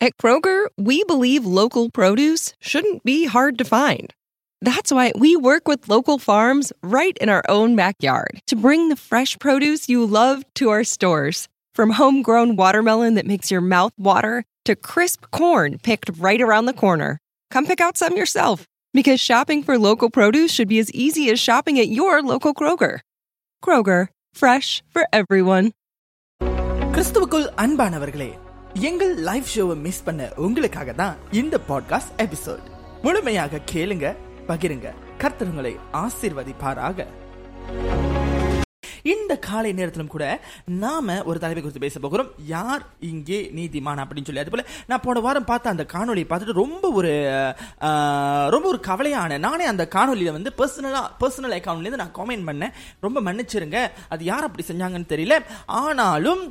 At Kroger, we believe local produce shouldn't be hard to find. That's why we work with local farms right in our own backyard to bring the fresh produce you love to our stores. From homegrown watermelon that makes your mouth water to crisp corn picked right around the corner. Come pick out some yourself because shopping for local produce should be as easy as shopping at your local Kroger. Kroger, fresh for everyone. கிறிஸ்துவுக்குள் அன்பானவர்களே எங்கள் live ஷோவை miss பண்ண உங்களுக்காக தான் இந்த podcast episode முழுமையாக கேளுங்க பகிருங்க. கர்த்தர் உங்களை ஆசீர்வதிப்பாராக. இந்த காலை நேரத்திலும் கூட நாம ஒரு தலைவை குறித்து பேச போகிறோம். யார் இங்கே நீதிமான் அப்படின்னு சொல்லி. அது போல நான் போன வாரம் பார்த்த அந்த காணொலியை பார்த்துட்டு ரொம்ப ஒரு ரொம்ப ஒரு கவலையான நானே அந்த காணொலியில வந்து பர்சனலா பர்சனல் அக்கௌண்ட்லேருந்து நான் காமெண்ட் பண்ணேன். ரொம்ப மன்னிச்சிருங்க. அது யார் அப்படி செஞ்சாங்கன்னு தெரியல. ஆனாலும்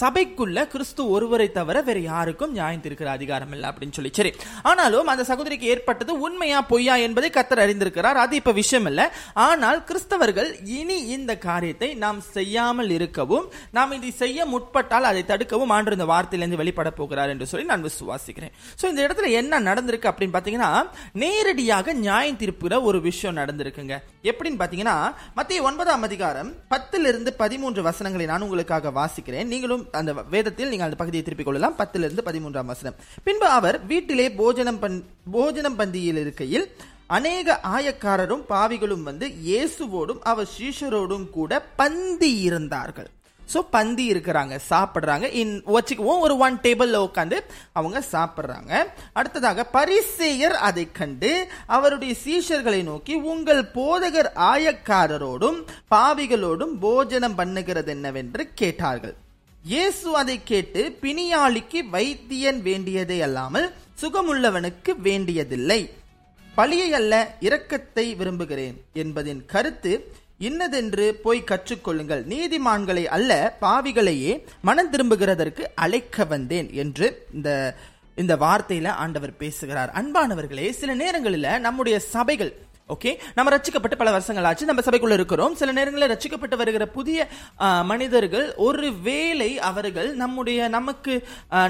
சபைக்குள்ள கிறிஸ்து ஒருவரை தவிர வேற யாருக்கும் நியாயம் திருக்கிற அதிகாரம் இல்லை அப்படின்னு சொல்லி. சரி. ஆனாலும் அந்த சகோதரிக்கு ஏற்பட்டது உண்மையா பொய்யா என்பதை கத்தர் அறிந்திருக்கிறார். அது இப்ப விஷயம் இல்லை. ஆனால் கிறிஸ்தவர்கள் இனி இந்த காரியத்தை நாம் செய்யாமல் இருக்கவும் நாம் இதை செய்ய முற்பட்டால் அதை தடுக்கவும் ஆண்டு இந்த வார்த்தையிலிருந்து வெளிப்பட போகிறார் என்று சொல்லி நான் விசுவாசிக்கிறேன். சோ இந்த இடத்துல என்ன நடந்திருக்கு அப்படின்னு பாத்தீங்கன்னா நேரடியாக நியாயம் தீர்ப்புற ஒரு விஷயம் நடந்திருக்குங்க. எப்படின்னு பாத்தீங்கன்னா மத்திய ஒன்பதாம் அதிகாரம் பத்துல இருந்து பதிமூன்று வசனங்களை நான் உங்களுக்காக வாசிக்கிறேன். நீங்களும் அந்த வேதத்தில் நீங்கள் அந்த பகுதியை திருப்பிக் கொள்ளலாம். பத்துல இருந்து பதிமூன்றாம் வசனம். பின்பு அவர் வீட்டிலே போஜனம் பண் போஜனம் பந்தியில் இருக்கையில் அநேக ஆயக்காரரும் பாவிகளும் வந்து இயேசுவோடும் அவர் சீஷரோடும் கூட பந்தி இருந்தார்கள். ஸோ பந்தி இருக்கிறாங்க சாப்பிட்றாங்க. இன் வச்சுக்குவோம் ஒரு ஒன் டேபிளில் உட்காந்து அவங்க சாப்பிட்றாங்க. அடுத்ததாக பரிசேயர் அதை கண்டு அவருடைய சீஷர்களை நோக்கி உங்கள் போதகர் ஆயக்காரரோடும் பாவிகளோடும் போஜனம் பண்ணுகிறது என்னவென்று கேட்டார்கள். இயேசு அதை கேட்டு பிணியாளிக்கு வைத்தியன் வேண்டியதே அல்லாமல் சுகமுள்ளவனுக்கு வேண்டியதில்லை. பழியை அல்ல இரக்கத்தை விரும்புகிறேன் என்பதின் கருத்து இன்னதென்று போய் கற்றுக்கொள்ளுங்கள். நீதிமான்களை அல்ல பாவிகளையே மனம் திரும்புகிறதற்கு அழைக்க வந்தேன் என்று இந்த இந்த வார்த்தையில ஆண்டவர் பேசுகிறார். அன்பானவர்களே சில நேரங்களில் நம்முடைய சபைகள் ஓகே நம்ம ரச்சிக்கப்பட்டு பல வருஷங்கள் ஆச்சு நம்ம சபைக்குள்ள இருக்கிறோம். சில நேரங்களில் ரச்சிக்கப்பட்டு வருகிற புதிய மனிதர்கள் ஒரு வேலை அவர்கள் நம்முடைய நமக்கு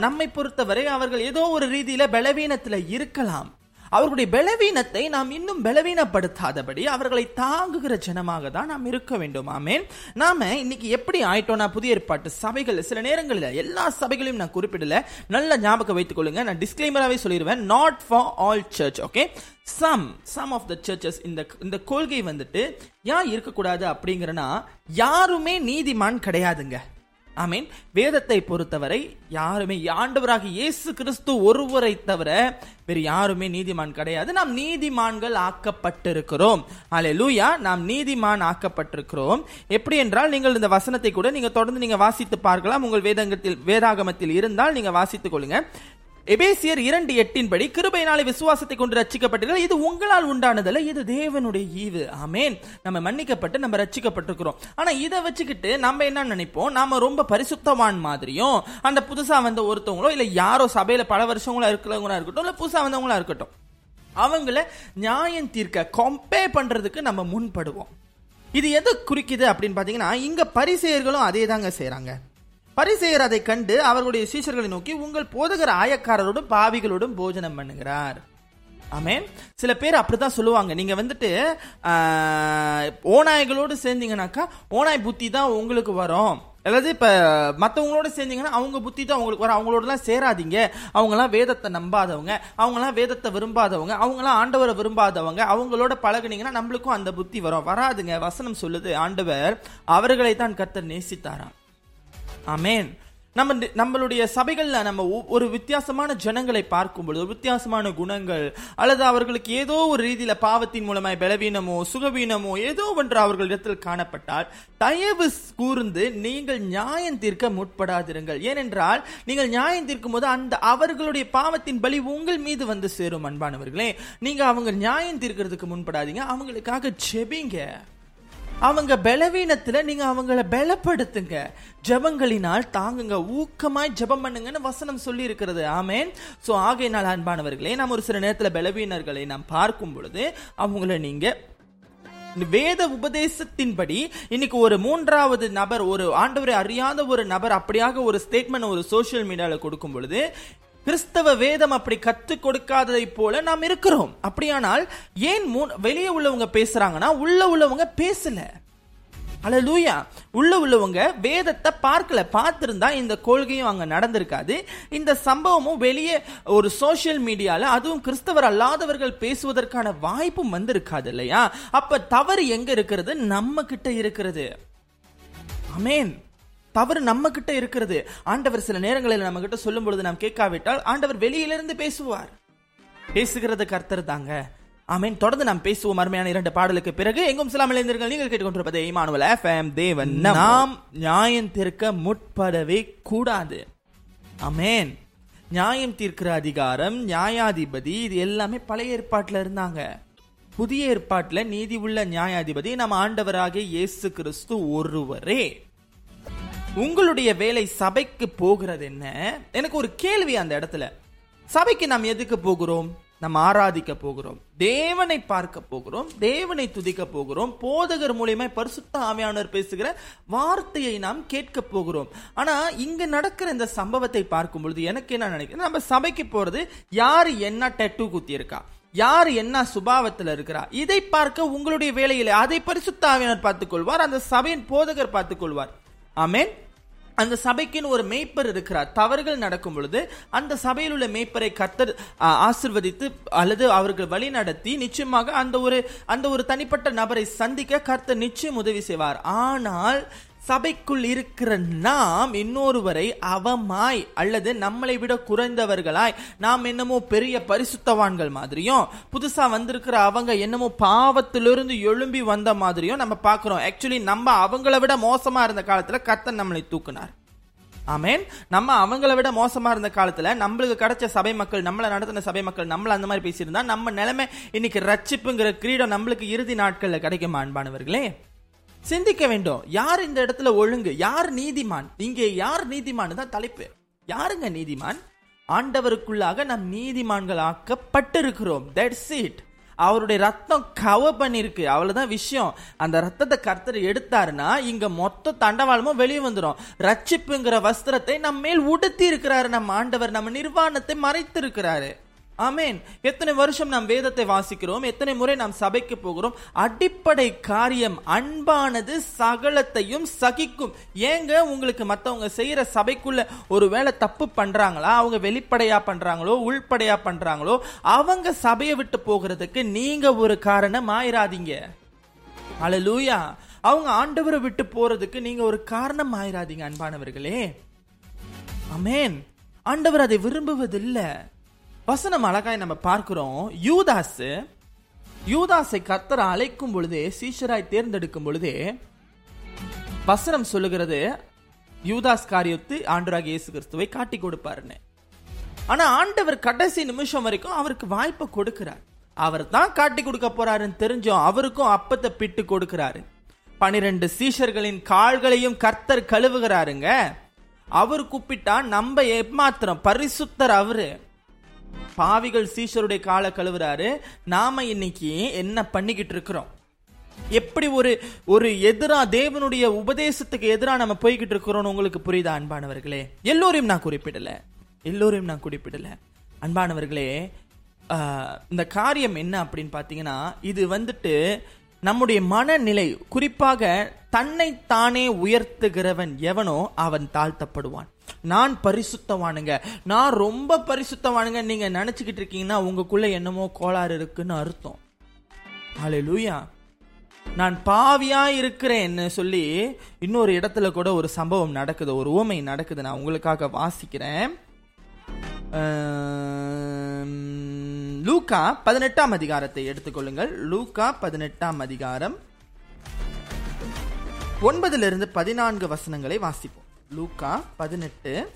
நம்மை பொறுத்தவரை அவர்கள் ஏதோ ஒரு ரீதியில பலவீனத்துல இருக்கலாம். அவர்களுடைய பலவீனத்தை நாம் இன்னும் பலவீனப்படுத்தாதபடி அவர்களை தாங்குகிற ஜனமாக தான் நாம் இருக்க வேண்டும். ஆமேன். நாம இன்னைக்கு எப்படி ஆயிட்டோம்னா புதிய ஏற்பாட்டு சபைகள் சில நேரங்களில் எல்லா சபைகளையும் நான் குறிப்பிடல. நல்ல ஞாபகம் வைத்துக் கொள்ளுங்க. நான் டிஸ்கிளைமராகவே சொல்லிடுவேன். Not for all church okay some some of the churches இந்த இந்த கொள்கை வந்துட்டு ஏன் இருக்கக்கூடாது? அப்படிங்கிறனா யாருமே நீதிமான் கிடையாதுங்க. ஆமீன். வேதத்தை பொறுத்தவரை யாருமே ஆண்டவராக இயேசு கிறிஸ்து ஒருவரை தவிர வேறு யாருமே நீதிமான் கிடையாது. நாம் நீதிமான்கள் ஆக்கப்பட்டிருக்கிறோம். அல்லேலூயா நாம் நீதிமான் ஆக்கப்பட்டிருக்கிறோம். எப்படி என்றால் நீங்கள் இந்த வசனத்தை கூட நீங்க தொடர்ந்து நீங்க வாசித்து பார்க்கலாம். உங்கள் வேதங்கத்தில் வேதாகமத்தில் இருந்தால் நீங்க வாசித்துக் கொள்ளுங்க. எபேசியர் இரண்டு எட்டின் படி கிருபையினாலே விசுவாசத்தை கொண்டு ரட்சிக்கப்பட்டீர்கள் இது உங்களால் உண்டானதல்ல இது தேவனுடைய ஈவு. ஆமேன். நம்ம மன்னிக்கப்பட்டு நம்ம ரச்சிக்கப்பட்டிருக்கிறோம் ஆனா இதை வச்சுக்கிட்டு நம்ம என்ன நினைப்போம்? நாம ரொம்ப பரிசுத்தவான் மாதிரியும் அந்த புதுசா வந்த ஒருத்தவங்களோ இல்ல யாரோ சபையில பல வருஷங்களா இருக்கிறவங்களா இருக்கட்டும் இல்ல புதுசா வந்தவங்களா இருக்கட்டும் அவங்கள நியாயம் தீர்க்க கம்பேர் பண்றதுக்கு நம்ம முன்படுவோம். இது எதை குறிக்குது அப்படின்னு பாத்தீங்கன்னா இங்க பரிசெயர்களும் அதே தாங்க செய்யறாங்க பரிசெயர் அதை கண்டு அவர்களுடைய சீஷர்களை நோக்கி உங்கள் போதகர் ஆயக்காரரோடும் பாவிகளோடும் போஜனம் பண்ணுகிறார். ஆமேன். சில பேர் அப்படிதான் சொல்லுவாங்க. நீங்க வந்துட்டு ஓநாய்களோடு சேர்ந்தீங்கன்னாக்கா ஓநாய் புத்தி தான் உங்களுக்கு வரும். அதாவது இப்ப மத்தவங்களோட சேர்ந்தீங்கன்னா அவங்க புத்தி தான் உங்களுக்கு வரும். அவங்களோடலாம் சேராதீங்க. அவங்களாம் வேதத்தை நம்பாதவங்க. அவங்களாம் வேதத்தை விரும்பாதவங்க. அவங்கலாம் ஆண்டவரை விரும்பாதவங்க. அவங்களோட பழகுனீங்கன்னா நம்மளுக்கும் அந்த புத்தி வரும். வராதுங்க. வசனம் சொல்லுது ஆண்டவர் அவர்களை தான் கர்த்தர் நேசித்தாராம். ஆமென். நம்ம நி- நம்மளுடைய சபைகளில் நம்ம ஒரு வித்தியாசமான ஜனங்களை பார்க்கும் பொழுது ஒரு வித்தியாசமான குணங்கள் அல்லது அவர்களுக்கு ஏதோ ஒரு ரீதியில பாவத்தின் மூலமாய் பலவீனமோ சுகவீனமோ ஏதோ ஒன்று அவர்களிடத்தில் காணப்பட்டால் தயவு கூர்ந்து நீங்கள் நியாயம் தீர்க்க முற்படாதிருங்கள். ஏனென்றால் நீங்கள் நியாயம் தீர்க்கும் போது அந்த அவர்களுடைய பாவத்தின் பலி உங்கள் மீது வந்து சேரும் அன்பானவர்களே. நீங்க அவங்க நியாயம் தீர்க்கிறதுக்கு முன்படாதீங்க அவங்களுக்காக செபிங்க அவங்க பலவீனத்துல நீங்க அவங்கள பலப்படுத்துங்க. ஜெபங்களினால் தாங்குங்க. ஊக்கமாய் ஜெபம் பண்ணுங்கன்னு வசனம் சொல்லி இருக்கிறது ஆமேன். சோ ஆகையினால் அன்பானவர்களே நாம் ஒரு சில நேரத்துல பலவீனர்களை நாம் பார்க்கும் பொழுது அவங்கள நீங்க வேத உபதேசத்தின்படி இன்னைக்கு ஒரு மூன்றாவது நபர் ஒரு ஆண்டவரை அறியாத ஒரு நபர் அப்படியாக ஒரு ஸ்டேட்மெண்ட் ஒரு சோஷியல் மீடியாவில் கொடுக்கும் பொழுது கிறிஸ்தவ வேதம் அப்படி கற்றுக் கொடுக்காததை போல நாம் இருக்கிறோம். அப்படியானால் ஏன் வெளியே உள்ளவங்க பேசுறாங்கன்னா உள்ள உள்ளவங்க பேசல. அல்லேலூயா உள்ள உள்ளவங்க வேதத்தை பார்க்கல. பார்த்துருந்தா இந்த கொள்கையும் அங்க நடந்திருக்காது. இந்த சம்பவமும் வெளியே ஒரு சோஷியல் மீடியால அதுவும் கிறிஸ்தவர் அல்லாதவர்கள் பேசுவதற்கான வாய்ப்பும் வந்திருக்காது இல்லையா? அப்ப தவறு எங்க இருக்கிறது? நம்ம கிட்ட இருக்கிறது. அமேன். தவறு நம்ம கிட்ட இருக்கிறது. ஆண்டவர் சில நேரங்களில் நம்ம கிட்ட சொல்லும் பொழுது நாம் கேட்காவிட்டால் ஆண்டவர் வெளியிலிருந்து பேசுவார். பேசுகிறது கர்த்தர் தாங்க. ஆமென். தொடர்ந்து நாம் பேசுவோம் அருமையான இரண்டு பாடலுக்கு பிறகு. எங்கும் சிலாம் இளைஞர்கள் நீங்கள் கேட்டுக்கொண்டிருப்பது இமானுவல் எஃப்எம் தேவன் நாம். நியாயம் தீர்க்க முற்படவே கூடாது. அமேன் நியாயம் தீர்க்கிற அதிகாரம் நியாயாதிபதி இது எல்லாமே பழைய ஏற்பாட்டுல இருந்தாங்க. புதிய ஏற்பாட்டுல நீதி உள்ள நியாயாதிபதி நம்ம ஆண்டவராகிய இயேசு கிறிஸ்து ஒருவரே. உங்களுடைய வேலை சபைக்கு போகிறது என்ன? எனக்கு ஒரு கேள்வி அந்த இடத்துல. சபைக்கு நாம் எதுக்கு போகிறோம்? நம்ம ஆராதிக்க போகிறோம். தேவனை பார்க்க போகிறோம். தேவனை துதிக்க போகிறோம். போதகர் மூலியமா பரிசுத்த ஆவியானவர் பேசுகிற வார்த்தையை நாம் கேட்க போகிறோம். ஆனா இங்க நடக்கிற இந்த சம்பவத்தை பார்க்கும் பொழுது எனக்கு என்ன நினைக்கிறேன்? நம்ம சபைக்கு போறது யாரு என்ன டெட்டு குத்தி இருக்கா யார் என்ன சுபாவத்தில் இருக்கிறா? இதை பார்க்க உங்களுடைய வேலையில அதை பரிசுத்த ஆவியானவர் பார்த்துக் கொள்வார் அந்த சபையின் போதகர் பார்த்துக் கொள்வார் ஆமென். அந்த சபைக்குன்னு ஒரு மேய்ப்பர் இருக்கிறார். தவறுகள் நடக்கும் பொழுது அந்த சபையில் உள்ள மேய்ப்பரை கர்த்தர் ஆசிர்வதித்து அல்லது அவர்கள் வழி நடத்தி நிச்சயமாக அந்த ஒரு அந்த ஒரு தனிப்பட்ட நபரை சந்திக்க கர்த்தர் நிச்சயம் உதவி செய்வார். ஆனால் சபைக்குள் இருக்கிற நாம் இன்னொருவரை அவமாய் அல்லது நம்மளை விட குறைந்தவர்களாய் நாம் என்னமோ பெரிய பரிசுத்தவான்கள் மாதிரியும் புதுசா வந்திருக்கிற அவங்க என்னமோ பாவத்திலிருந்து எழும்பி வந்த மாதிரியும் நம்ம பார்க்கிறோம். ஆக்சுவலி நம்ம அவங்கள விட மோசமா இருந்த காலத்துல கர்த்தன் நம்மளை தூக்குனார். ஆமேன் நம்ம அவங்கள விட மோசமா இருந்த காலத்துல நம்மளுக்கு கிடைச்ச சபை மக்கள் நம்மளை நடத்தின சபை மக்கள் நம்மள அந்த மாதிரி பேசியிருந்தா நம்ம நிலைமை இன்னைக்கு ரட்சிப்புங்கிற கிரீடம் நம்மளுக்கு இறுதி நாட்கள்ல கிடைக்குமா அன்பானவர்களே? சிந்திக்க வேண்டும். யார் இந்த இடத்துல ஒழுங்கு? யார் நீதிமான்? இங்கே யார் நீதிமான் தான் தலைப்பு. யாருங்க நீதிமான்? ஆண்டவருக்குள்ளாக நாம் நீதிமான்கள் ஆக்கப்பட்டிருக்கிறோம் தட்ஸ் இட் அவருடைய ரத்தம் கவர் பண்ணிருக்கு. அவ்வளவுதான் விஷயம். அந்த ரத்தத்தை கர்த்தர் எடுத்தாருன்னா இங்க மொத்த தண்டவாளமும் வெளியே வந்துடும் ரட்சிப்புங்கிற வஸ்திரத்தை நம்ம மேல் உடுத்தி இருக்கிறாரு. நம்ம ஆண்டவர் நம்ம நிர்வாணத்தை மறைத்து இருக்கிறாரு ஆமேன். எத்தனை வருஷம் நாம் வேதத்தை வாசிக்கிறோம் எத்தனை முறை நாம் சபைக்கு போகிறோம் அடிப்படை காரியம் அன்பானது சகலத்தையும் சகிக்கும். ஏங்க உங்களுக்கு மற்றவங்க செய்யற சபைக்குள்ள ஒருவேளை தப்பு பண்றாங்களா அவங்க வெளிப்படையா பண்றாங்களோ உள்படையா பண்றாங்களோ அவங்க சபையை விட்டு போகிறதுக்கு நீங்க ஒரு காரணம் ஆயிராதீங்க. அழலூயா அவங்க ஆண்டவரை விட்டு போறதுக்கு நீங்க ஒரு காரணம் ஆயிராதீங்க அன்பானவர்களே. அமேன் ஆண்டவர் அதை விரும்புவதில்லை. வசனம் அழகாய் நம்ம பார்க்கிறோம். யூதாஸ் யூதாஸை கர்த்தர் அழைக்கும் பொழுதே சீஷராய் தேர்ந்தெடுக்கும் பொழுதே வசனம் சொல்லுகிறது யூதாஸ் காரியத்து ஆண்டராக இயேசு கிறிஸ்துவை காட்டி கொடுப்பாருன்னு. ஆனா ஆண்டவர் கடைசி நிமிஷம் வரைக்கும் அவருக்கு வாய்ப்பை கொடுக்கிறார். அவர் தான் காட்டி கொடுக்க போறாருன்னு தெரிஞ்சோம் அவருக்கும் அப்பத்தை பிட்டு கொடுக்கிறாரு. பனிரெண்டு சீஷர்களின் கால்களையும் கர்த்தர் கழுவுகிறாருங்க. அவர் கூப்பிட்டா நம்ம ஏமாத்திரம் பரிசுத்தர் அவரு. பாவிகள் சீஷருடைய காலை கழுவுறாரு. நாம இன்னைக்கு என்ன பண்ணிக்கிட்டு இருக்கிறோம்? எப்படி ஒரு ஒரு எதிரா தேவனுடைய உபதேசத்துக்கு எதிரா நம்ம போய்கிட்டு இருக்கிறோம்னு உங்களுக்கு புரியுதா அன்பானவர்களே? எல்லோரையும் நான் குறிப்பிடல. எல்லோரையும் நான் குறிப்பிடல. அன்பானவர்களே இந்த காரியம் என்ன அப்படின்னு பார்த்தீங்கன்னா இது வந்துட்டு நம்முடைய மனநிலை குறிப்பாக தன்னை தானே உயர்த்துகிறவன் எவனோ அவன் தாழ்த்தப்படுவான். நான் பரிசுத்தவானுங்க. நான் ரொம்ப பரிசுத்தவானுங்க. நீங்க நினைச்சுக்கிட்டு இருக்கீங்கன்னா உங்களுக்குள்ள என்னமோ கோளாறு இருக்குன்னு அர்த்தம். ஹalleluya நான் பாவியா இருக்கிறேன்னு சொல்லி இன்னொரு இடத்துல கூட ஒரு சம்பவம் நடக்குது. ஒரு ஓமை நடக்குது. நான் உங்களுக்காக வாசிக்கிறேன். லூகா லூக்கா பதினெட்டாம் அதிகாரத்தை எடுத்துக்கொள்ளுங்கள். லூக்கா பதினெட்டாம் அதிகாரம் ஒன்பதிலிருந்து பதினான்கு வசனங்களை வாசிப்போம். லூக்கா பதினெட்டு.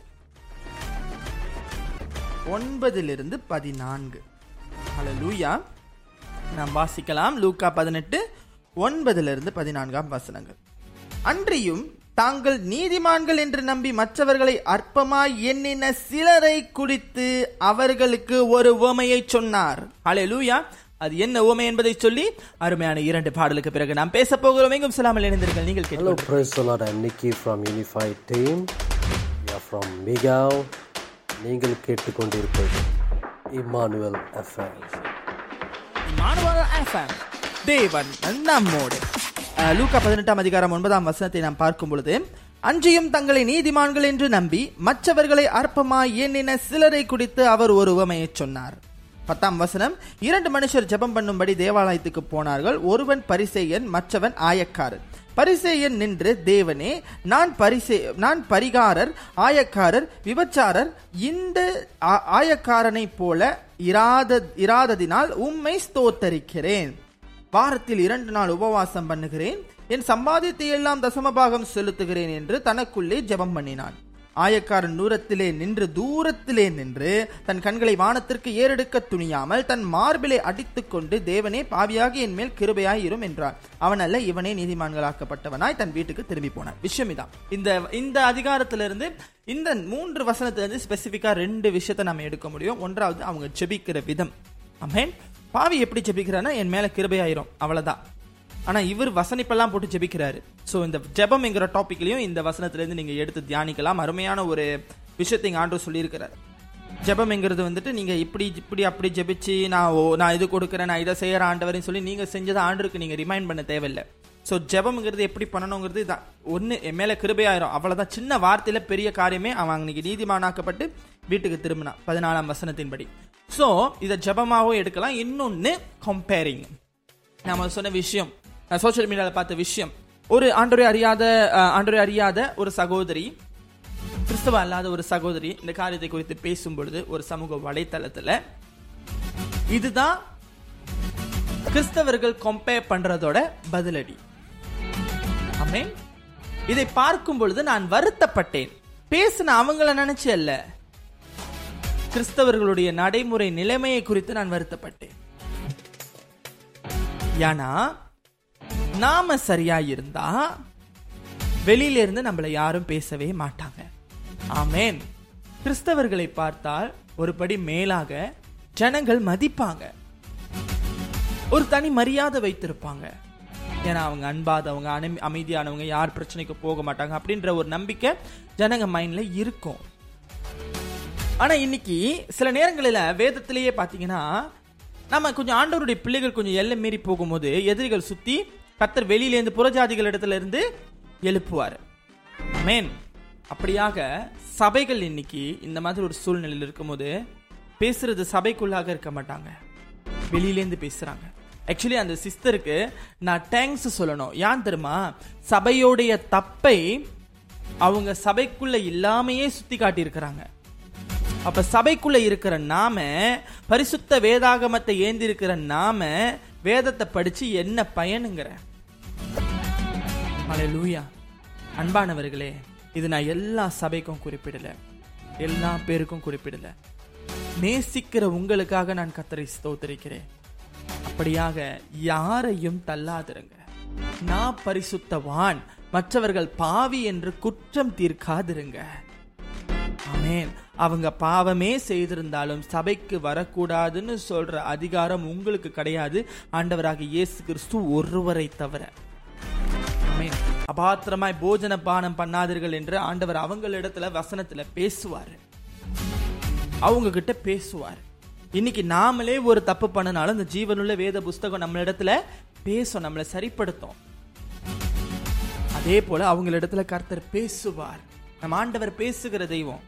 ஒன்பதிலிருந்து பதினான்கு. ஹalleluya. நாம் வாசிக்கலாம் லூக்கா பதினெட்டு ஒன்பதிலிருந்து பதினான்காம் வசனங்கள். அன்றியும் தாங்கள் நீதிமான்கள் என்று நம்பி மற்றவர்களை அற்பமாய் எண்ணின சிலரை குறித்து அவர்களுக்கு ஒரு உவமையை சொன்னார். ஹalleluya. அது என்ன உவமை என்பதை சொல்லி அருமையான இரண்டு பாடலுக்கு பிறகு நாம் பேச போகிறோம். எங்கும் சொல்லாமல் இணைந்தீர்கள் நீங்கள் Lord. I'm Nicky from Unified Team. We are from Migao, நீங்கள் கேட்டுக்கொண்டிருப்பது இம்மானுவல் எஃப்எம் இம்மானுவேல் FM. தேவன் நம்மோடு. லூக்கா பதினெட்டாம் அதிகாரம் ஒன்பதாம் வசனத்தை நாம் பார்க்கும் பொழுது அன்றியும் தங்களை நீதிமான்கள் என்று நம்பி மற்றவர்களை அற்பமாய் எண்ணின சிலரை குறித்து அவர் ஒரு உவமையைச் சொன்னார். பத்தாம் வசனம் இரண்டு மனுஷர் ஜெபம் பண்ணும்படி தேவாலயத்துக்கு போனார்கள். ஒருவன் பரிசேயன் மற்றவன் ஆயக்காரன் பரிசேயன் நின்று தேவனே நான் பரிசே நான் பரிகாரர் ஆயக்காரர் விபச்சாரர் இந்த ஆ- ஆயக்காரனைப் போல இராத இராததினால் உம்மை ஸ்தோத்தரிக்கிறேன். வாரத்தில் இரண்டு நாள் உபவாசம் பண்ணுகிறேன். என் சம்பாதித்தை எல்லாம் தசமபாகம் செலுத்துகிறேன் என்று தனக்குள்ளே ஜெபம் பண்ணினான். ஆயக்காரன் தூரத்திலே நின்று தூரத்திலே நின்று தன் கண்களை வானத்திற்கு ஏறெடுக்க துணியாமல் தன் மார்பிலை அடித்துக் கொண்டு தேவனே பாவியாகி என் மேல் கிருபையாயிரும் என்றான் அவன் அல்ல இவனே நீதிமான்களாக்கப்பட்டவனாய் தன் வீட்டுக்கு திரும்பி போனான். விஷயம் இதான். இந்த இந்த அதிகாரத்திலிருந்து இந்த மூன்று வசனத்திலிருந்து ஸ்பெசிபிக்கா ரெண்டு விஷயத்தை நம்ம எடுக்க முடியும். ஒன்றாவது அவங்க ஜெபிக்கிற விதம். அமேன் பாவி எப்படி ஜெபிக்கிறான்னா என் மேல கிருபையாயிரும். அவ்வளவுதான். ஆனா இவர் வசனிப்பெல்லாம் போட்டு ஜெபிக்கிறாரு. ஸோ இந்த ஜெபம்ங்கிற என்கிற இந்த வசனத்திலேருந்து நீங்கள் நீங்க எடுத்து தியானிக்கலாம். அருமையான ஒரு விஷயத்தை இங்கே ஆண்டவர் சொல்லியிருக்கிறார். ஜெபம்ங்கிறது வந்துட்டு நீங்கள் இப்படி இப்படி அப்படி ஜெபிச்சு நான் ஓ நான் இது கொடுக்குறேன் நான் இதை செய்கிற ஆண்டவர்னு சொல்லி நீங்கள் செஞ்சதை ஆண்டருக்கு நீங்கள் ரிமைண்ட் பண்ண தேவையில்லை. ஸோ ஜெபம்ங்கிறது எப்படி பண்ணணுங்கிறது இதான். ஒன்று என் மேலே கிருபையாயிரும். அவ்வளோதான் சின்ன வார்த்தையில் பெரிய காரியமே அவன் அன்னைக்கு நீதிமானாக்கப்பட்டு வீட்டுக்கு திரும்பினான். பதினாலாம் வசனத்தின்படி. ஸோ இதை ஜெபமாகவும் எடுக்கலாம். இன்னொன்று கம்பேரிங் நம்ம சொன்ன விஷயம் சோசியல் சோஷியல் மீடியாவில் பார்த்த விஷயம். ஒரு ஆண்டோரை அறியாத ஆண்டோரை அறியாத ஒரு சகோதரி கிறிஸ்தவ அல்லாத ஒரு சகோதரி இந்த காரியத்தை குறித்து பேசும் பொழுது ஒரு சமூக வலைத்தளத்தில் இதுதான் கிறிஸ்தவர்கள் கம்பேர் பண்றதோட பதிலடி. ஆமென் இதை பார்க்கும் பொழுது நான் வருத்தப்பட்டேன். பேசின அவங்கள நினைச்சு அல்ல. கிறிஸ்தவர்களுடைய நடைமுறை நிலைமையை குறித்து நான் வருத்தப்பட்டேன். ஏன்னா நாம சரியா இருந்தா வெளியில இருந்து நம்மளை யாரும் பேசவே மாட்டாங்க. ஆமேன். கிறிஸ்தவர்களை பார்த்தால் ஒருபடி மேலாக ஜனங்கள் மதிப்பாங்க. ஒரு தனி மரியாதை வைத்திருப்பாங்க. ஏன்னா அவங்க அன்பாதவங்க அனி- அமைதியானவங்க யார் பிரச்சனைக்கு போக மாட்டாங்க அப்படின்ற ஒரு நம்பிக்கை ஜனங்க மைண்ட்ல இருக்கும். ஆனா இன்னைக்கு சில நேரங்களில் வேதத்திலேயே பார்த்தீங்கன்னா நம்ம கொஞ்சம் ஆண்டவருடைய பிள்ளைகள் கொஞ்சம் எல்லை மீறி போகும்போது எதிரிகள் சுத்தி கத்தர் வெளியிலேருந்து புறஜாதிகள் இடத்துல இருந்து எழுப்புவார். மேன் அப்படியாக சபைகள் இன்னைக்கு இந்த மாதிரி ஒரு சூழ்நிலையில் இருக்கும்போது பேசுறது சபைக்குள்ளாக இருக்க மாட்டாங்க. வெளியிலேருந்து பேசுறாங்க. ஆக்சுவலி அந்த சிஸ்டருக்கு நான் தேங்க்ஸ் சொல்லணும். ஏன் தெரியுமா? சபையோடைய தப்பை அவங்க சபைக்குள்ள இல்லாமையே சுத்தி காட்டியிருக்கிறாங்க. அப்ப சபைக்குள்ள இருக்கிற நாம பரிசுத்த வேதாகமத்தை ஏந்தி இருக்கிற நாம வேதத்தை படிச்சு என்ன பயனுங்கிற லூயா அன்பானவர்களே இது நான் எல்லா சபைக்கும் குறிப்பிடலை. எல்லா பேருக்கும் குறிப்பிடலை. நேசிக்கிற உங்களுக்காக நான் கத்தரை ஸ்தோத்தரிக்கிறேன். அப்படியாக யாரையும் தள்ளாதிருங்க. நான் பரிசுத்தவான் மற்றவர்கள் பாவி என்று குற்றம் தீர்க்காதிருங்க. ஆமென். அவங்க பாவமே செய்திருந்தாலும் சபைக்கு வரக்கூடாதுன்னு சொல்ற அதிகாரம் உங்களுக்கு கிடையாது. ஆண்டவராக இயேசு கிறிஸ்து ஒருவரை தவிர. அபாத்திரமாய் போஜன பானம் பண்ணாதீர்கள் என்று ஆண்டவர் அவங்களிடத்துல வசனத்துல பேசுவாரு. அவங்க கிட்ட பேசுவார். இன்னைக்கு நாமளே ஒரு தப்பு பண்ணனாலும் இந்த ஜீவனுள்ள வேத புஸ்தகம் நம்ம இடத்துல பேசும் நம்மளை சரிப்படுத்தும். அதே போல அவங்களிடத்துல கர்த்தர் பேசுவார். நம்ம ஆண்டவர் பேசுகிற தெய்வம்.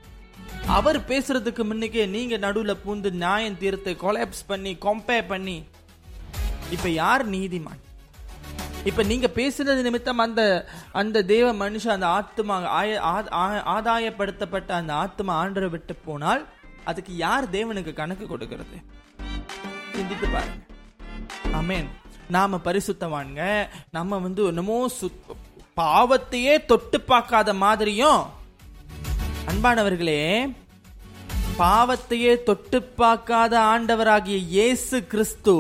அவர் பேசுறதுக்கு முன்னுக்கே நீங்க நடுவுல பூந்து நியாயம் தீர்த்து கொலாப்ஸ் பண்ணி கம்பேர் பண்ணி இப்ப யார் நீதிமான்? இப்ப நீங்க பேசுறது நிமித்தம் அந்த அந்த தேவ மனுஷன் அந்த ஆத்மா ஆய- ஆ- ஆதாயப்படுத்தப்பட்ட அந்த ஆத்மா ஆண்டரை விட்டு போனால் அதுக்கு யார் தேவனுக்கு கணக்கு கொடுக்கிறது? சிந்தித்து பாருங்க. அமேன் நாம பரிசுத்தவான்க நம்ம வந்து என்னமோ சுத்- பாவத்தையே தொட்டு பார்க்காத மாதிரியும் அன்பானவர்களே பாவத்தையே தொட்டு பார்க்காத ஆண்டவராகிய இயேசு கிறிஸ்து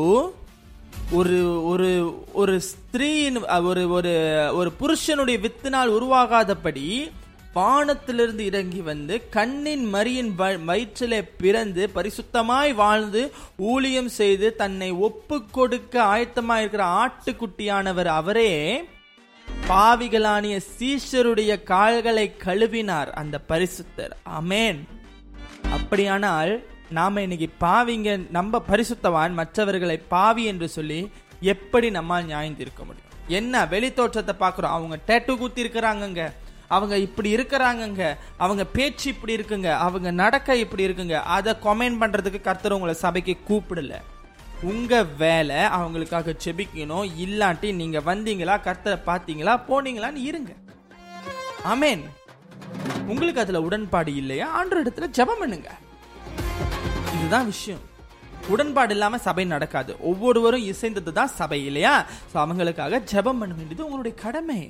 ஒரு ஒரு ஒரு ஸ்திரீயின் ஒரு ஒரு ஒரு புருஷனுடைய வித்தினால் உருவாகாதபடி வானத்திலிருந்து இறங்கி வந்து கண்ணின் மரியின் வயிற்றிலே பிறந்து பரிசுத்தமாய் வாழ்ந்து ஊழியம் செய்து தன்னை ஒப்பு கொடுக்க ஆயத்தமாய் இருக்கிற ஆட்டுக்குட்டியானவர் அவரே பாவிகளானிய சீஷருடைய கால்களை கழுவினார் அந்த பரிசுத்தர். அமேன் அப்படியானால் நாம இன்னைக்கு பாவிங்க நம்ம பரிசுத்தவான் மற்றவர்களை பாவி என்று சொல்லி எப்படி நம்மால் நியாயம் தீர்க்க முடியும்? என்ன வெளி தோற்றத்தை பார்க்குறோம்? அவங்க டேட்டு குத்தி இருக்கிறாங்கங்க அவங்க இப்படி இருக்கிறாங்கங்க. அவங்க பேச்சு இப்படி இருக்குங்க. அவங்க நடக்க இப்படி இருக்குங்க. அதை கமெண்ட் பண்ணுறதுக்கு கர்த்தர் உங்களை சபைக்கு கூப்பிடல. உங்க வேலை அவங்களுக்காக செபிக்கணும். இல்லாட்டி நீங்க வந்தீங்களா கர்த்தரை பார்த்தீங்களா போனீங்களான்னு இருங்க. அமேன் உங்களுக்கு அதுல உடன்பாடு இல்லையா? ஆண்டு இடத்துல ஜெபம் பண்ணுங்க. இதுதான் விஷயம். உடன்பாடு இல்லாம சபை நடக்காது. ஒவ்வொருவரும் இசைந்தது தான் சபை இல்லையா? ஸோ அவங்களுக்காக ஜெபம் பண்ண வேண்டியது உங்களுடைய கடமை.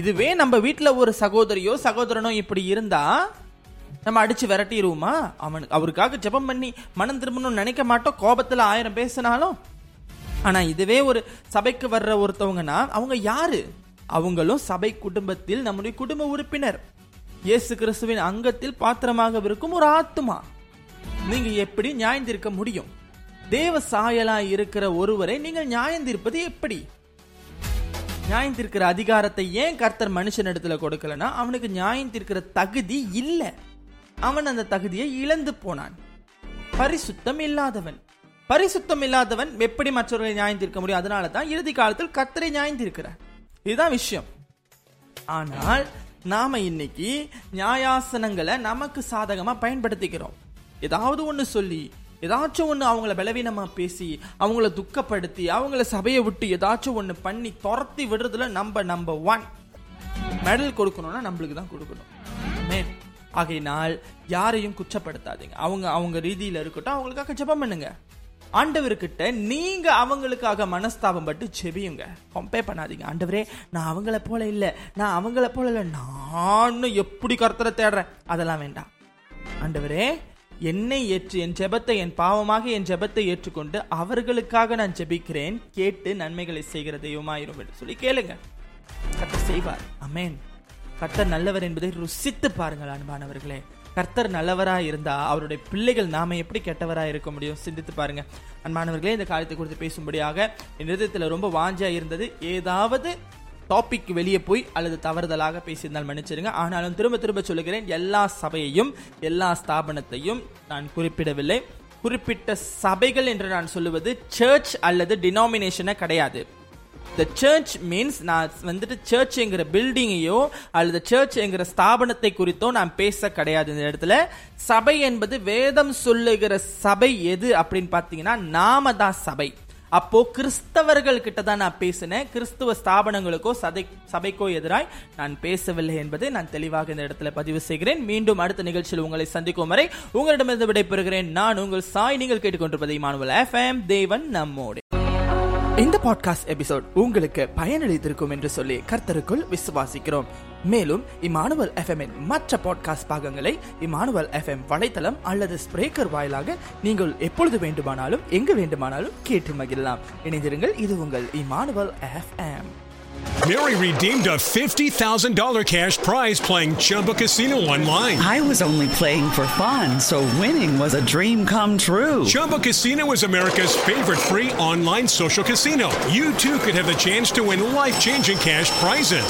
இதுவே நம்ம வீட்டுல ஒரு சகோதரியோ சகோதரனோ இப்படி இருந்தா நம்ம அடிச்சு விரட்டிடுவோமா அவன் அவருக்காக ஜெபம் பண்ணி மனம் திரும்பணும்னு நினைக்க மாட்டோம். கோபத்துல ஆயிரம் பேசினாலும். ஆனா இதுவே ஒரு சபைக்கு வர்ற ஒருத்தவங்கன்னா அவங்க யாரு? அவங்களும் சபை குடும்பத்தில் நம்முடைய குடும்ப உறுப்பினர். இயேசு கிறிஸ்துவின் அங்கத்தில் பாத்திரமாக இருக்கும் ஒரு ஆத்துமா. நீங்க எப்படி நியாயந்திருக்க முடியும்? தேவ சாயலா இருக்கிற ஒருவரை நீங்கள் நியாயந்திருப்பது எப்படி? நியாயந்திருக்கிற அதிகாரத்தை ஏன் கர்த்தர் மனுஷன் இடத்துல கொடுக்கலனா அவனுக்கு நியாயந்திருக்கிற தகுதி இல்ல. அவன் அந்த தகுதியை இழந்து போனான். பரிசுத்தம் இல்லாதவன். பரிசுத்தம் இல்லாதவன் எப்படி மற்றவர்களை நியாயந்திருக்க முடியும்? அதனால தான் இறுதி காலத்தில் கர்த்தரை நியாயந்திருக்கிறார். இதுதான் விஷயம். ஆனால் நாம இன்னைக்கு நியாயாசனங்களை நமக்கு சாதகமா பயன்படுத்திக்கிறோம். ஏதாவது ஒன்று சொல்லி ஏதாச்சும் ஒன்று அவங்கள பலவீனமாக பேசி அவங்கள துக்கப்படுத்தி அவங்கள சபையை விட்டு ஏதாச்சும் ஒன்று பண்ணி துரத்தி விடுறதுல நம்ம நம்பர் ஒன் மெடல் கொடுக்கணும்னா நம்மளுக்கு தான் கொடுக்கணும். Amen. ஆகையினால் யாரையும் குற்றப்படுத்தாதீங்க. அவங்க அவங்க ரீதியில் இருக்கட்டும் அவங்களுக்காக ஜெபம் பண்ணுங்க. ஆண்டவர்கிட்ட நீங்க அவங்களுக்காக மனஸ்தாபம் பட்டு ஜெபியுங்க. கம்பேர் பண்ணாதீங்க. ஆண்டவரே நான் அவங்கள போல இல்லை. நான் அவங்கள போல இல்லை. நானும் எப்படி கருத்தரை தேடுறேன்? அதெல்லாம் வேண்டாம். ஆண்டவரே என்னை ஏற்று என் ஜெபத்தை என் பாவமாக என் ஜெபத்தை ஏற்றுக்கொண்டு அவர்களுக்காக நான் ஜெபிக்கிறேன் கேட்டு நன்மைகளை செய்கிற தெய்வமாயிரும் என்று சொல்லி கேளுங்க. கர்த்தர் செய்வார். அமேன் கர்த்தர் நல்லவர் என்பதை ருசித்து பாருங்கள் அன்பானவர்களே. கர்த்தர் நல்லவரா இருந்தா அவருடைய பிள்ளைகள் நாம எப்படி கெட்டவராக இருக்க முடியும்? சிந்தித்து பாருங்க. அன்பானவர்களே இந்த காரியத்தை குறித்து பேசும்படியாக என் இதயத்துல ரொம்ப வாஞ்சியாக இருந்தது. ஏதாவது டாபிக் வெளியே போய் அல்லது தவறுதலாக பேசியிருந்தால் மன்னிச்சிருங்க ஆனாலும் திரும்ப திரும்ப சொல்லுகிறேன் எல்லா சபையையும் எல்லா ஸ்தாபனத்தையும் நான் குறிப்பிடவில்லை. குறிப்பிட்ட சபைகள் என்று நான் சொல்லுவது சர்ச் அல்லது டினாமினேஷனை கிடையாது. த சர்ச் மீன்ஸ் நான் வந்துட்டு சர்ச்ங்கிற பில்டிங்கையோ அல்லது சர்ச்ங்கிற ஸ்தாபனத்தை குறித்தோ நான் பேச கிடையாது இந்த இடத்துல. சபை என்பது வேதம் சொல்லுகிற சபை எது அப்படின்னு பார்த்தீங்கன்னா நாம தான் சபை. அப்போ கிறிஸ்தவர்கள் கிட்ட தான் நான் பேசினேன். கிறிஸ்துவ ஸ்தாபனங்களுக்கோ சதை சபைக்கோ எதிராய் நான் பேசவில்லை என்பதை நான் தெளிவாக இந்த இடத்துல பதிவு செய்கிறேன். மீண்டும் அடுத்த நிகழ்ச்சியில் உங்களை சந்திக்கும் வரை உங்களிடமிருந்து விடைபெறுகிறேன். நான் உங்கள் சாய். நீங்கள் கேட்டுக்கொண்டிருப்பதை மாணவல் எஃப்எம் தேவன் நம்மோடு. இந்த பாட்காஸ்ட் எபிசோட் உங்களுக்கு பயனளித்திருக்கும் என்று சொல்லி கர்த்தருக்குள் விசுவாசிக்கிறோம். மேலும் இமானுவல் எஃப்எம்மின் மற்ற பாட்காஸ்ட் பாகங்களை இமானுவல் எஃப்எம் வலைத்தளம் அல்லது ஸ்பிரேக்கர் வாயிலாக நீங்கள் எப்பொழுது வேண்டுமானாலும் எங்கு வேண்டுமானாலும் கேட்டு மகிழலாம் இணைந்திருங்கள் இது உங்கள் Emmanuel FM Mary redeemed a $50,000 cash prize playing Chumba Casino online. I was only playing for fun, so winning was a dream come true. Chumba Casino is America's favorite free online social casino. You too could have the chance to win life changing cash prizes.